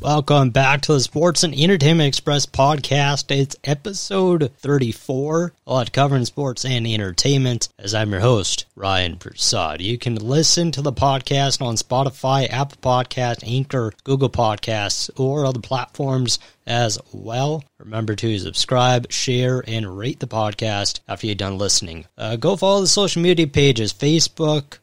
Welcome back to the Sports and Entertainment Express podcast. It's episode 34. A lot covering sports and entertainment as I'm your host, Ryan Prasad. You can listen to the podcast on Spotify, Apple Podcast, Anchor, Google Podcasts, or other platforms as well. Remember to subscribe, share, and rate the podcast after you're done listening. Uh, go follow the social media pages Facebook,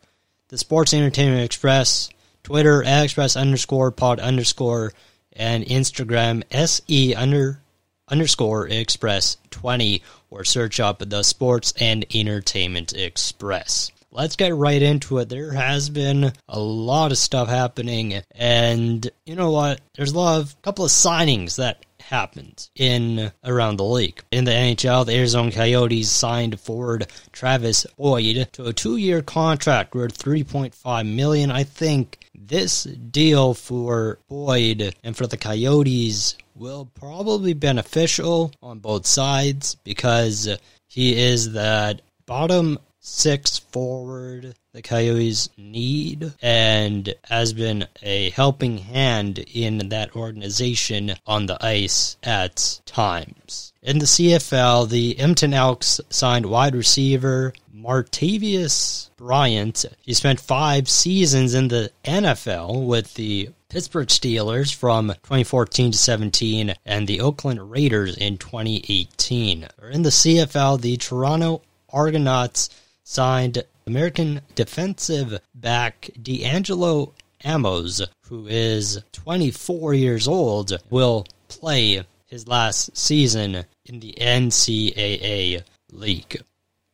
the Sports Entertainment Express, Twitter, Express underscore pod underscore, and Instagram, SE under underscore express 20, or search up the Sports and Entertainment Express. Let's get right into it. There has been a lot of stuff happening, and you know what? There's a lot of couple of signings that happened in around the league. In the NHL, the Arizona Coyotes signed forward Travis Boyd to a two-year contract worth 3.5 million. I think this deal for Boyd and for the Coyotes will probably be beneficial on both sides because he is that bottom six forward the Coyotes need and has been a helping hand in that organization on the ice at times. In the CFL, the Edmonton Elks signed wide receiver Martavis Bryant. He spent five seasons in the NFL with the Pittsburgh Steelers from 2014 to 17 and the Oakland Raiders in 2018. In the CFL, the Toronto Argonauts signed American defensive back D'Angelo Amos, who is 24 years old, will play his last season in the NCAA League.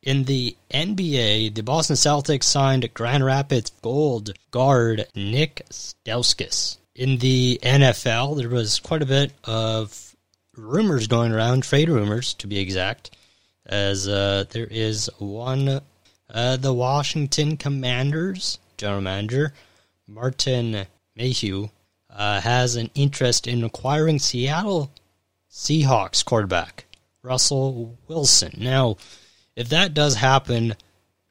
In the NBA, the Boston Celtics signed Grand Rapids Gold guard Nick Stauskas. In the NFL, there was quite a bit of rumors going around, trade rumors to be exact, as uh, there is one uh, the Washington Commanders general manager, Martin Mayhew, uh, has an interest in acquiring Seattle Seahawks quarterback, Russell Wilson. Now, if that does happen,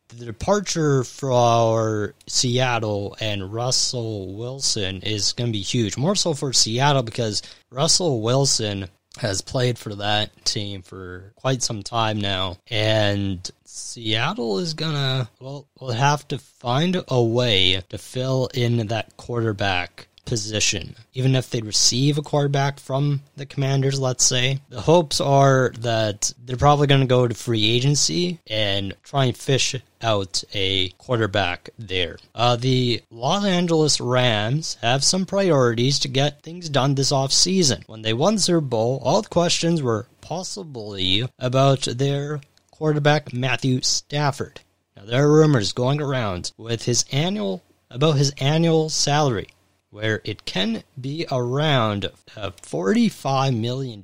the departure for Seattle and Russell Wilson is going to be huge. More so for Seattle because Russell Wilson has played for that team for quite some time now. And Seattle is gonna well will have to find a way to fill in that quarterback position. Even if they receive a quarterback from the commanders, let's say, the hopes are that they're probably going to go to free agency and try and fish out a quarterback there. Uh, the Los Angeles Rams have some priorities to get things done this offseason. When they won Super Bowl, all the questions were possibly about their quarterback Matthew Stafford. Now there are rumors going around with his annual about his annual salary where it can be around uh, $45 million,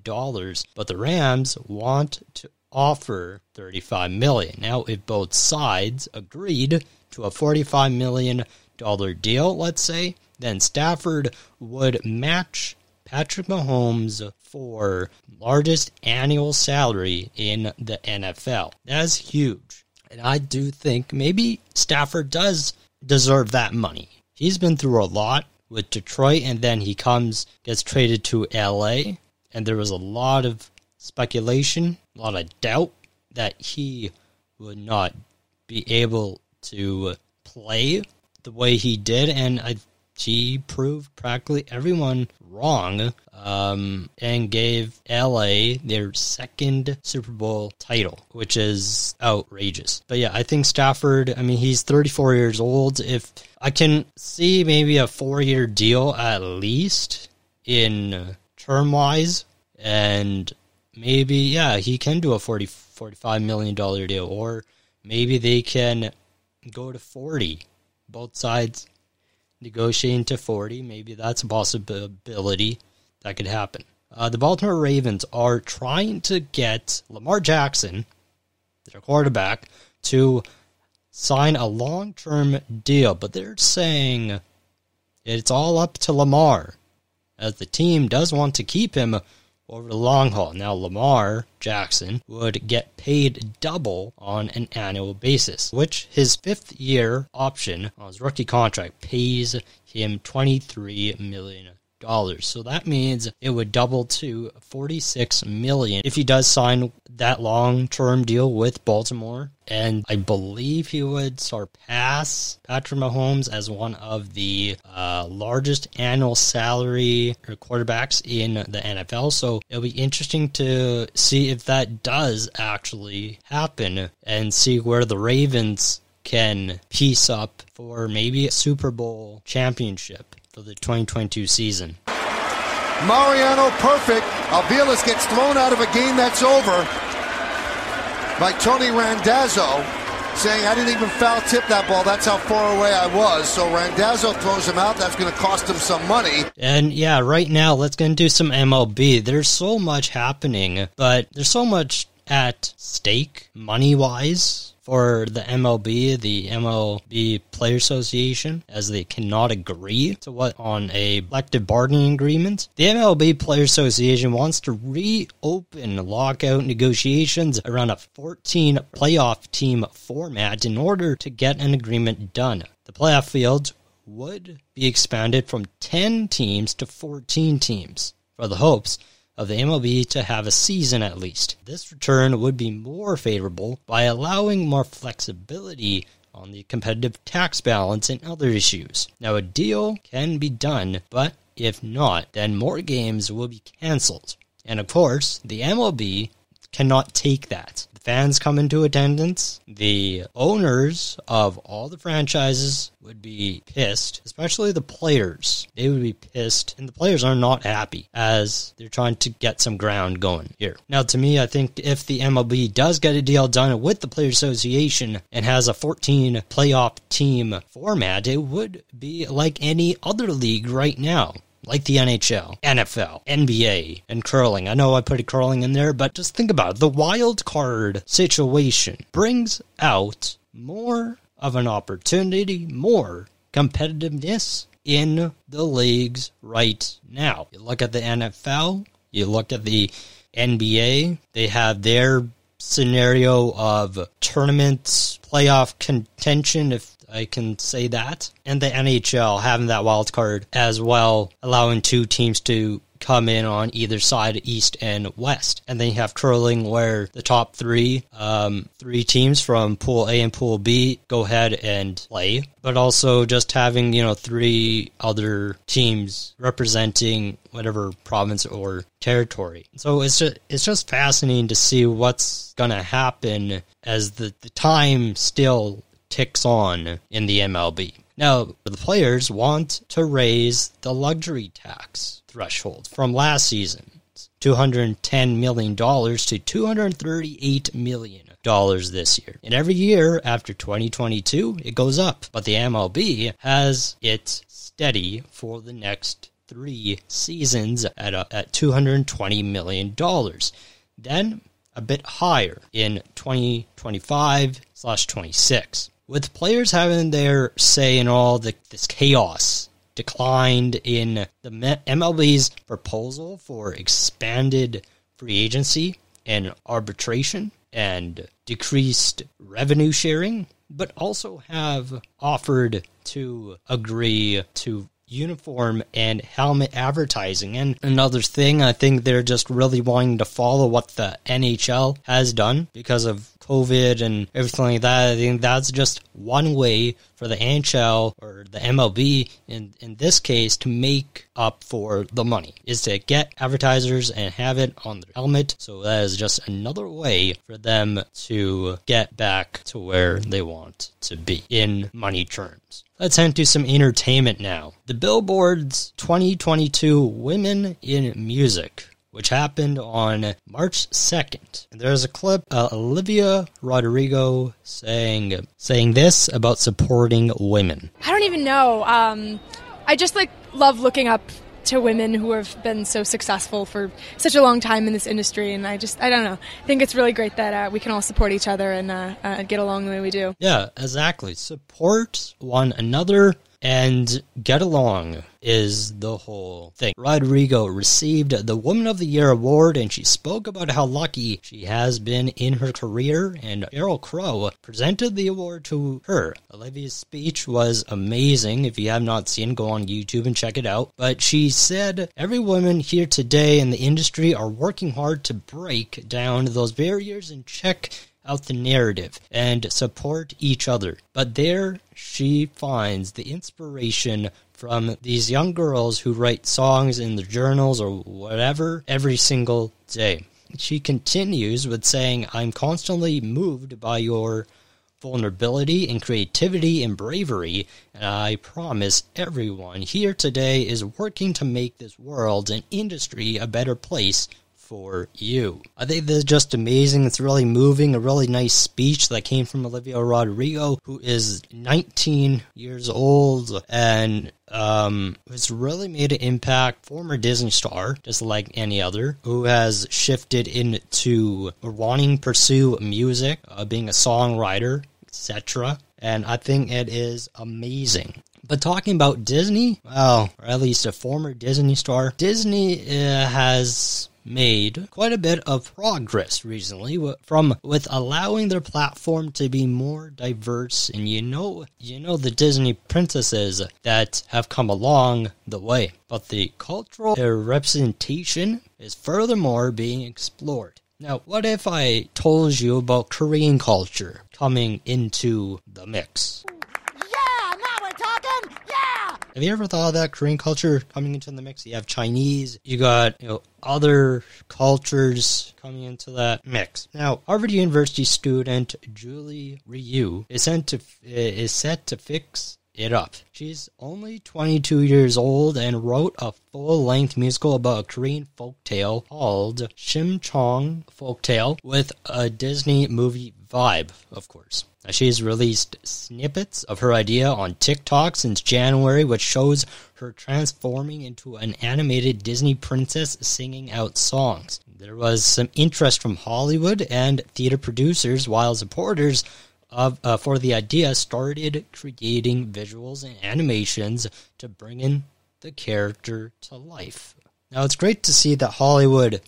but the Rams want to offer 35 million. Now, if both sides agreed to a 45 million dollar deal, let's say, then Stafford would match Patrick Mahomes for largest annual salary in the NFL. That's huge. And I do think maybe Stafford does deserve that money. He's been through a lot with Detroit, and then he comes, gets traded to LA, and there was a lot of speculation, a lot of doubt that he would not be able to play the way he did, and I, he proved practically everyone wrong um, and gave LA their second Super Bowl title, which is outrageous. But yeah, I think Stafford, I mean, he's 34 years old. If I can see maybe a four year deal at least in term wise, and maybe, yeah, he can do a 40, $45 million deal, or maybe they can go to 40. Both sides negotiating to 40. Maybe that's a possibility that could happen. Uh, the Baltimore Ravens are trying to get Lamar Jackson, their quarterback, to sign a long term deal, but they're saying it's all up to Lamar, as the team does want to keep him over the long haul. Now, Lamar Jackson would get paid double on an annual basis, which his fifth year option on his rookie contract pays him $23 million dollars. So that means it would double to 46 million if he does sign that long-term deal with Baltimore. And I believe he would surpass Patrick Mahomes as one of the uh, largest annual salary quarterbacks in the NFL. So it'll be interesting to see if that does actually happen and see where the Ravens can piece up for maybe a Super Bowl championship for the 2022 season. Mariano perfect. Aviles gets thrown out of a game that's over by Tony Randazzo, saying, I didn't even foul tip that ball. That's how far away I was. So Randazzo throws him out. That's going to cost him some money. And yeah, right now, let's get into some MLB. There's so much happening, but there's so much at stake money wise for the MLB, the MLB Player Association, as they cannot agree to what on a collective bargaining agreement. The MLB Player Association wants to reopen lockout negotiations around a 14 playoff team format in order to get an agreement done. The playoff fields would be expanded from 10 teams to 14 teams for the hopes of the MLB to have a season at least. This return would be more favorable by allowing more flexibility on the competitive tax balance and other issues. Now, a deal can be done, but if not, then more games will be cancelled. And of course, the MLB cannot take that fans come into attendance, the owners of all the franchises would be pissed, especially the players. They would be pissed, and the players are not happy as they're trying to get some ground going here. Now, to me, I think if the MLB does get a deal done with the Players Association and has a 14 playoff team format, it would be like any other league right now like the NHL, NFL, NBA, and curling. I know I put curling in there, but just think about it. The wild card situation brings out more of an opportunity, more competitiveness in the leagues right now. You look at the NFL, you look at the NBA, they have their scenario of tournaments, playoff contention, if I can say that. And the NHL having that wild card as well, allowing two teams to come in on either side, east and west. And then you have curling where the top three, um, three teams from pool A and pool B go ahead and play. But also just having, you know, three other teams representing whatever province or territory. So it's just, it's just fascinating to see what's going to happen as the, the time still ticks on in the MLB. Now, the players want to raise the luxury tax threshold from last season, $210 million to $238 million this year. And every year after 2022, it goes up. But the MLB has it steady for the next three seasons at, a, at $220 million. Then a bit higher in 2025 slash 26 with players having their say in all the, this chaos declined in the MLB's proposal for expanded free agency and arbitration and decreased revenue sharing, but also have offered to agree to uniform and helmet advertising. And another thing, I think they're just really wanting to follow what the NHL has done because of COVID and everything like that. I think that's just one way for the NHL or the MLB in, in this case to make up for the money is to get advertisers and have it on their helmet. So that is just another way for them to get back to where they want to be in money terms. Let's head to some entertainment now. The Billboard's 2022 Women in Music which happened on March 2nd. And there's a clip uh, Olivia Rodrigo saying saying this about supporting women. I don't even know. Um, I just like love looking up to women who have been so successful for such a long time in this industry. And I just, I don't know. I think it's really great that uh, we can all support each other and uh, uh, get along the way we do. Yeah, exactly. Support one another and get along is the whole thing. Rodrigo received the Woman of the Year award and she spoke about how lucky she has been in her career and Sheryl Crow presented the award to her. Olivia's speech was amazing. If you have not seen, go on YouTube and check it out. But she said every woman here today in the industry are working hard to break down those barriers and check out the narrative and support each other. But there she finds the inspiration from these young girls who write songs in their journals or whatever every single day. She continues with saying, I'm constantly moved by your vulnerability and creativity and bravery, and I promise everyone here today is working to make this world and industry a better place for you. I think this is just amazing. It's really moving. A really nice speech that came from Olivia Rodrigo, who is 19 years old and um, has really made an impact. Former Disney star, just like any other, who has shifted into wanting to pursue music, uh, being a songwriter, etc. And I think it is amazing. But talking about Disney, well, or at least a former Disney star, Disney uh, has made quite a bit of progress recently from with allowing their platform to be more diverse and you know you know the Disney princesses that have come along the way but the cultural representation is furthermore being explored now, what if I told you about Korean culture coming into the mix? Yeah, now we're talking. Yeah. Have you ever thought of that Korean culture coming into the mix? You have Chinese, you got you know other cultures coming into that mix. Now, Harvard University student Julie Riew is sent to is set to fix it up. She's only 22 years old and wrote a full length musical about a Korean folktale called Shimchong Folktale with a Disney movie vibe, of course. Now, she's released snippets of her idea on TikTok since January, which shows her transforming into an animated Disney princess singing out songs. There was some interest from Hollywood and theater producers, while supporters of uh, for the idea started creating visuals and animations to bring in the character to life. Now it's great to see that Hollywood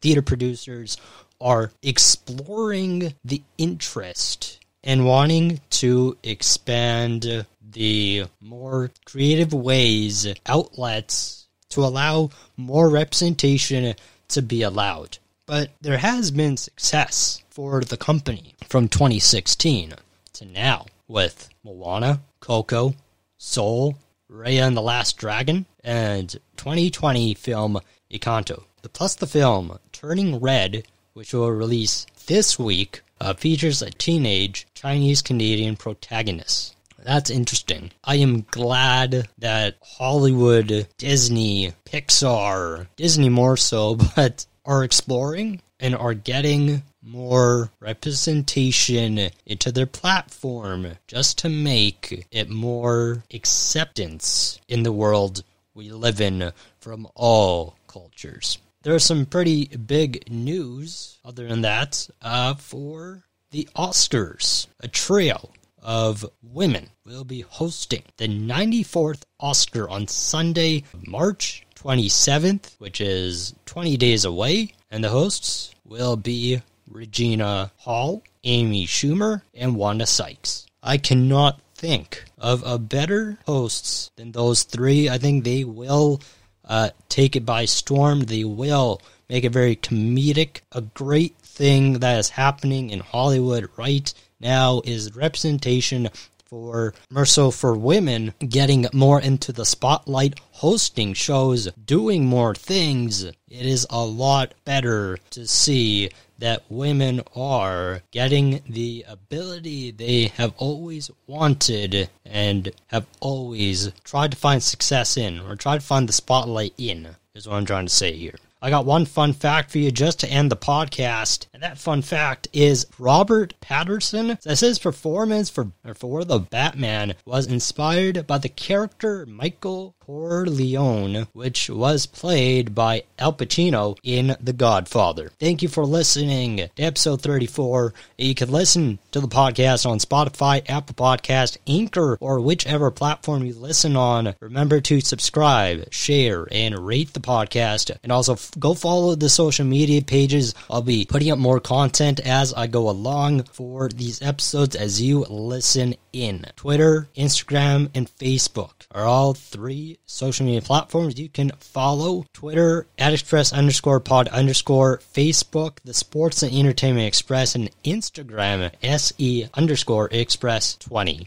theater producers are exploring the interest and wanting to expand the more creative ways, outlets to allow more representation to be allowed. But there has been success for the company from 2016 to now with Moana, Coco, Soul, Raya and the Last Dragon, and 2020 film Encanto. Plus the film Turning Red, which will release this week, uh, features a teenage Chinese Canadian protagonist. That's interesting. I am glad that Hollywood, Disney, Pixar, Disney more so, but are exploring and are getting more representation into their platform just to make it more acceptance in the world we live in from all cultures. There's some pretty big news, other than that, uh, for the Oscars. A trio of women will be hosting the 94th Oscar on Sunday, March 27th, which is 20 days away. And the hosts will be Regina Hall, Amy Schumer, and Wanda Sykes. I cannot think of a better hosts than those three. I think they will uh, take it by storm. They will make it very comedic. A great thing that is happening in Hollywood right now is representation for Merso for women getting more into the spotlight, hosting shows, doing more things. It is a lot better to see that women are getting the ability they have always wanted and have always tried to find success in or tried to find the spotlight in, is what I'm trying to say here. I got one fun fact for you just to end the podcast, and that fun fact is Robert Pattinson says his performance for for the Batman was inspired by the character Michael Corleone, which was played by Al Pacino in The Godfather. Thank you for listening to episode 34. You can listen to the podcast on Spotify, Apple Podcast, Anchor, or whichever platform you listen on. Remember to subscribe, share, and rate the podcast. And also f- go follow the social media pages. I'll be putting up more content as I go along for these episodes as you listen in. Twitter, Instagram, and Facebook are all three social media platforms you can follow. Twitter at Express underscore pod underscore Facebook, the Sports and Entertainment Express, and Instagram SE underscore Express 20.